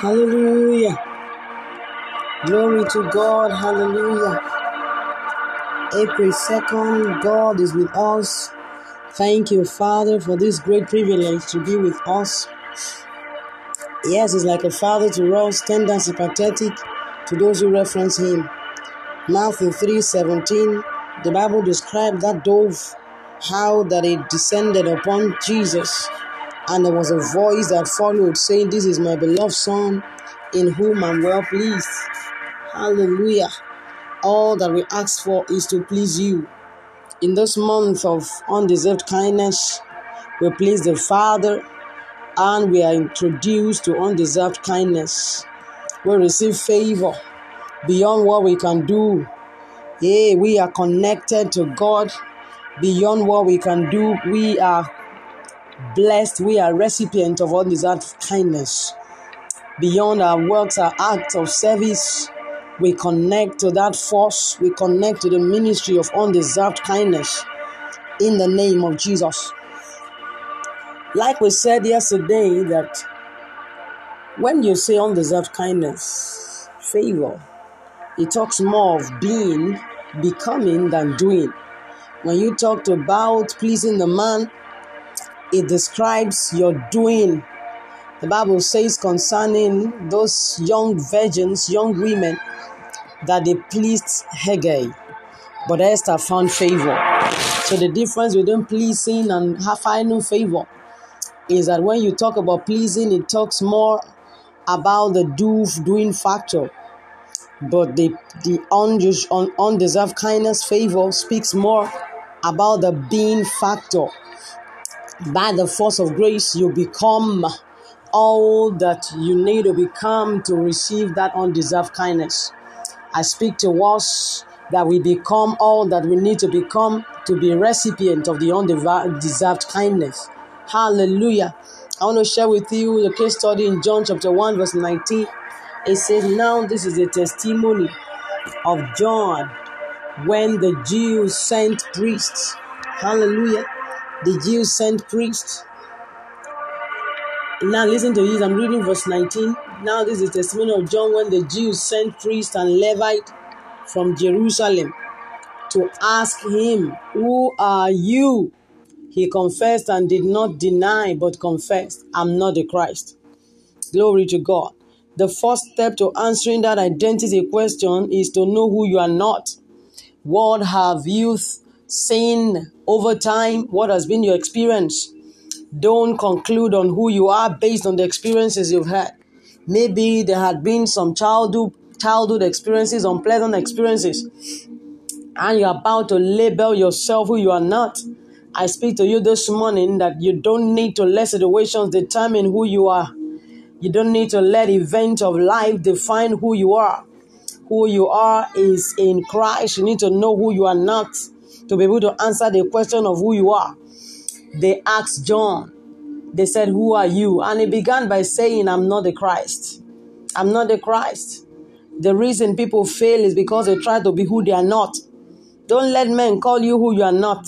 Hallelujah. Glory to God. Hallelujah. April 2nd, God is with us. Thank you, Father, for this great privilege to be with us. Yes, it's like a father to us, tender and sympathetic to those who reference him. Matthew 3:17, the Bible described that dove, how that it descended upon Jesus, and there was a voice that followed saying, This is my beloved Son, in whom I'm well pleased. Hallelujah. All that we ask for is to please you. In this month of undeserved kindness, we please the Father and we are introduced to undeserved kindness. We receive favor beyond what we can do. Hey, we are connected to God beyond what we can do. We are blessed. We are recipient of undeserved kindness. Beyond our works, our acts of service, we connect to that force. We connect to the ministry of undeserved kindness in the name of Jesus. Like we said yesterday, that when you say undeserved kindness, favor, it talks more of being, becoming than doing. When you talked about pleasing the man, it describes your doing. The Bible says concerning those young virgins, young women, that they pleased Haggai, but Esther found favor. So the difference between pleasing and finding favor is that when you talk about pleasing, it talks more about the do doing factor. But the the undeserved kindness favor speaks more about the being factor. By the force of grace, you become all that you need to become to receive that undeserved kindness. I speak to us that we become all that we need to become to be recipient of the undeserved kindness. Hallelujah. I want to share with you the case study in John chapter 1, verse 19. It says, Now this is a testimony of John when the Jews sent priests. Hallelujah. The Jews sent priests. Now listen to this. I'm reading verse 19. Now this is the testimony of John when the Jews sent priests and Levite from Jerusalem to ask him, Who are you? He confessed and did not deny, but confessed, I'm not the Christ. Glory to God. The first step to answering that identity question is to know who you are not. What have you seen over time? What has been your experience? Don't conclude on who you are based on the experiences you've had. Maybe there had been some childhood childhood experiences, unpleasant experiences, and you're about to label yourself who you are not. I speak to you this morning that you don't need to let situations determine who you are. You don't need to let events of life define who you are. Who you are is in Christ. You need to know who you are not to be able to answer the question of who you are. They asked John, they said, Who are you? And he began by saying, I'm not the Christ. I'm not the Christ. The reason people fail is because they try to be who they are not. Don't let men call you who you are not.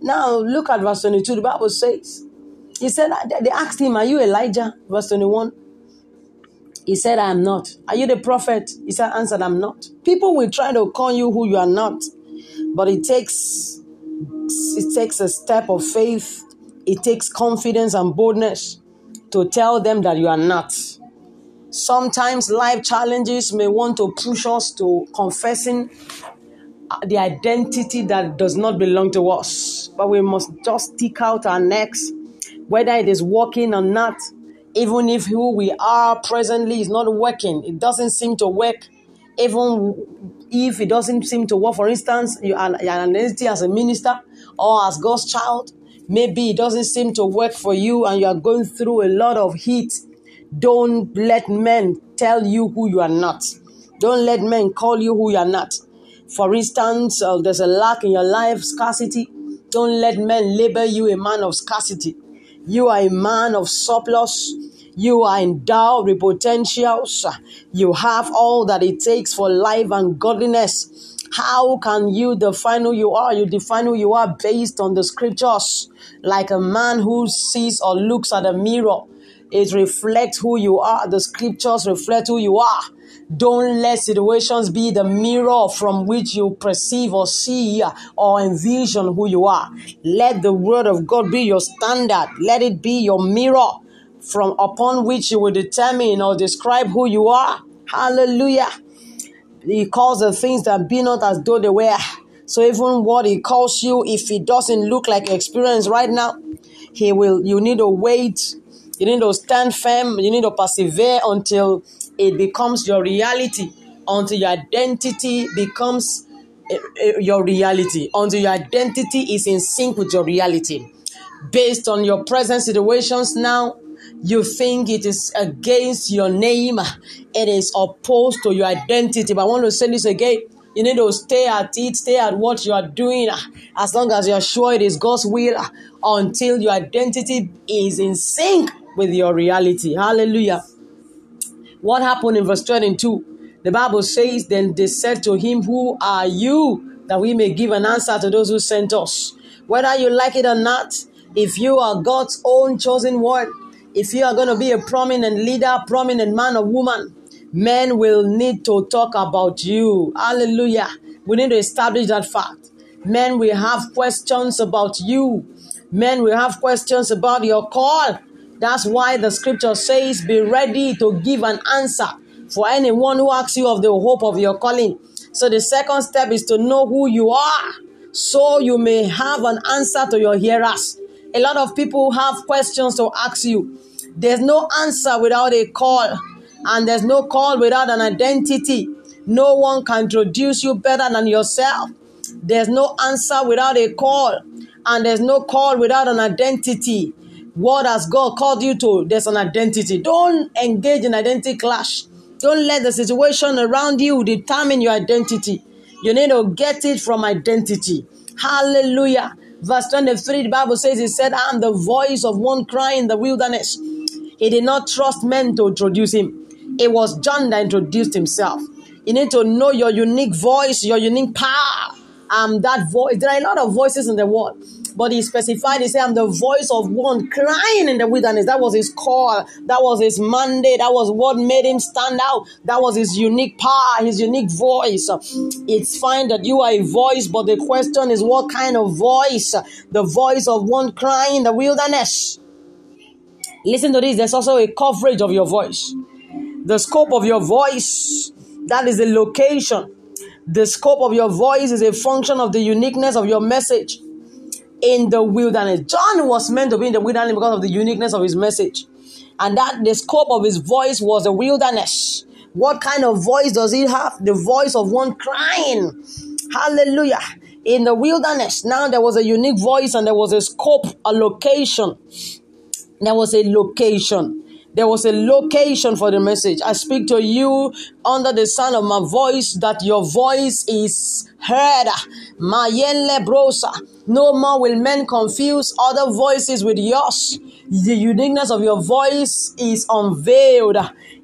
Now, look at verse 22. The Bible says, He said, They asked him, Are you Elijah? Verse 21. He said, I am not. Are you the prophet? He said, answered, I'm not. People will try to call you who you are not, but it takes it takes a step of faith. It takes confidence and boldness to tell them that you are not. Sometimes life challenges may want to push us to confessing the identity that does not belong to us, but we must just stick out our necks, whether it is working or not. Even if who we are presently is not working, it doesn't seem to work. Even if it doesn't seem to work, for instance, you are an entity as a minister or as God's child, maybe it doesn't seem to work for you and you are going through a lot of heat. Don't let men tell you who you are not. Don't let men call you who you are not. For instance, uh, there's a lack in your life, scarcity. Don't let men label you a man of scarcity. You are a man of surplus. You are endowed with potentials. You have all that it takes for life and godliness. How can you define who you are? You define who you are based on the scriptures, like a man who sees or looks at a mirror. It reflects who you are. The scriptures reflect who you are. Don't let situations be the mirror from which you perceive or see or envision who you are. Let the word of God be your standard. Let it be your mirror from upon which you will determine or describe who you are. Hallelujah. He calls the things that be not as though they were. So even what he calls you, if it doesn't look like experience right now, he will. You need to wait. You need to stand firm. You need to persevere until it becomes your reality. Until your identity becomes eh, eh, your reality. Until your identity is in sync with your reality. Based on your present situations now, you think it is against your name, it is opposed to your identity. But I want to say this again. You need to stay at it, stay at what you are doing, as long as you are sure it is God's will, until your identity is in sync with your reality. Hallelujah. What happened in verse 22? The Bible says, Then they said to him, Who are you? That we may give an answer to those who sent us. Whether you like it or not, if you are God's own chosen one, if you are going to be a prominent leader, prominent man or woman, men will need to talk about you. Hallelujah. We need to establish that fact. Men will have questions about you. Men will have questions about your call. That's why the scripture says, Be ready to give an answer for anyone who asks you of the hope of your calling. So the second step is to know who you are so you may have an answer to your hearers. A lot of people have questions to ask you. There's no answer without a call, and there's no call without an identity. No one can introduce you better than yourself. There's no answer without a call, and there's no call without an identity. What has God called you to? There's an identity. Don't engage in identity clash. Don't let the situation around you determine your identity. You need to get it from identity. Hallelujah. Verse 23, the Bible says, He said, I am the voice of one crying in the wilderness. He did not trust men to introduce him. It was John that introduced himself. You need to know your unique voice, your unique power. I'm that voice. There are a lot of voices in the world, but he specified, he said, I'm the voice of one crying in the wilderness. That was his call. That was his mandate. That was what made him stand out. That was his unique power, his unique voice. It's fine that you are a voice, but the question is what kind of voice? The voice of one crying in the wilderness. Listen to this. There's also a coverage of your voice. The scope of your voice, that is the location. The scope of your voice is a function of the uniqueness of your message in the wilderness. John was meant to be in the wilderness because of the uniqueness of his message. And that the scope of his voice was the wilderness. What kind of voice does he have? The voice of one crying. Hallelujah. In the wilderness, now there was a unique voice and there was a scope, a location there was a location. There was a location for the message. I speak to you under the sound of my voice that your voice is heard. Mayele brosa. No more will men confuse other voices with yours. The uniqueness of your voice is unveiled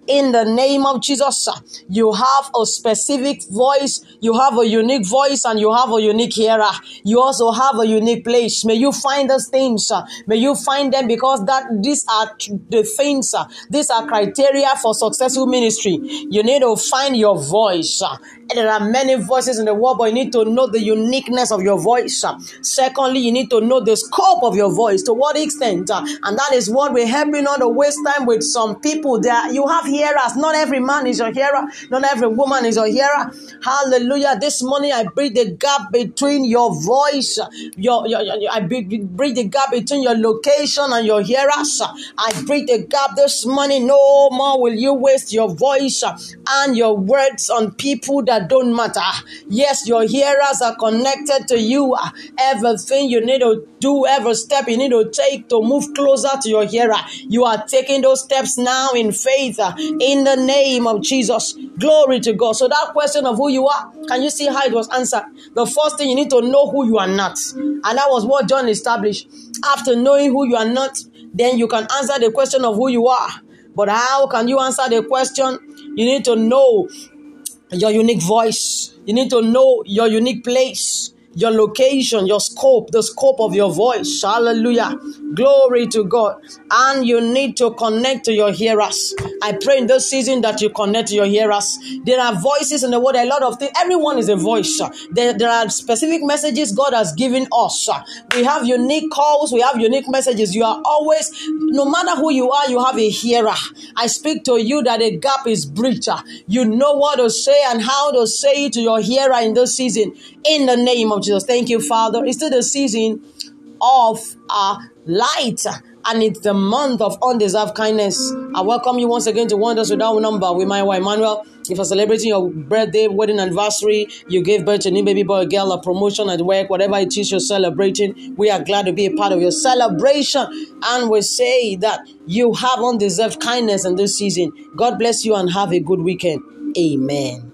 in the name of Jesus. You have a specific voice, you have a unique voice, and you have a unique hearer. You also have a unique place. May you find those things. May you find them because that these are the things, these are criteria for successful ministry. You need to find your voice. and There are many voices in the world, but you need to know the uniqueness of your voice. Secondly, you need to know the scope of your voice. To what extent? And that is what we help you on the waste time with some people. There, you have hearers. Not every man is your hearer. Not every woman is your hearer. Hallelujah. This morning I bridge the gap between your voice. Your, your, your I bridge the gap between your location and your hearers. I bridge the gap this morning. No more will you waste your voice and your words on people that that don't matter. Yes, your hearers are connected to you. Everything you need to do, every step you need to take to move closer to your hearer, you are taking those steps now in faith in the name of Jesus. Glory to God. So, that question of who you are, can you see how it was answered? The first thing you need to know who you are not. And that was what John established. After knowing who you are not, then you can answer the question of who you are. But how can you answer the question? You need to know your unique voice. You need to know your unique place. Your location, your scope, the scope of your voice. Hallelujah. Glory to God. And you need to connect to your hearers. I pray in this season that you connect to your hearers. There are voices in the world, a lot of things. Everyone is a voice. There, there are specific messages God has given us. We have unique calls, we have unique messages. You are always, no matter who you are, you have a hearer. I speak to you that a gap is breached. You know what to say and how to say it to your hearer in this season. In the name of Jesus. Thank you, Father. It's still the season of uh, light and it's the month of undeserved kindness. I welcome you once again to Wonders Without Number with my wife Emmanuel. If you're celebrating your birthday, wedding anniversary, you gave birth to a new baby boy, girl, a promotion at work, whatever it is you're celebrating, we are glad to be a part of your celebration. And we say that you have undeserved kindness in this season. God bless you and have a good weekend. Amen.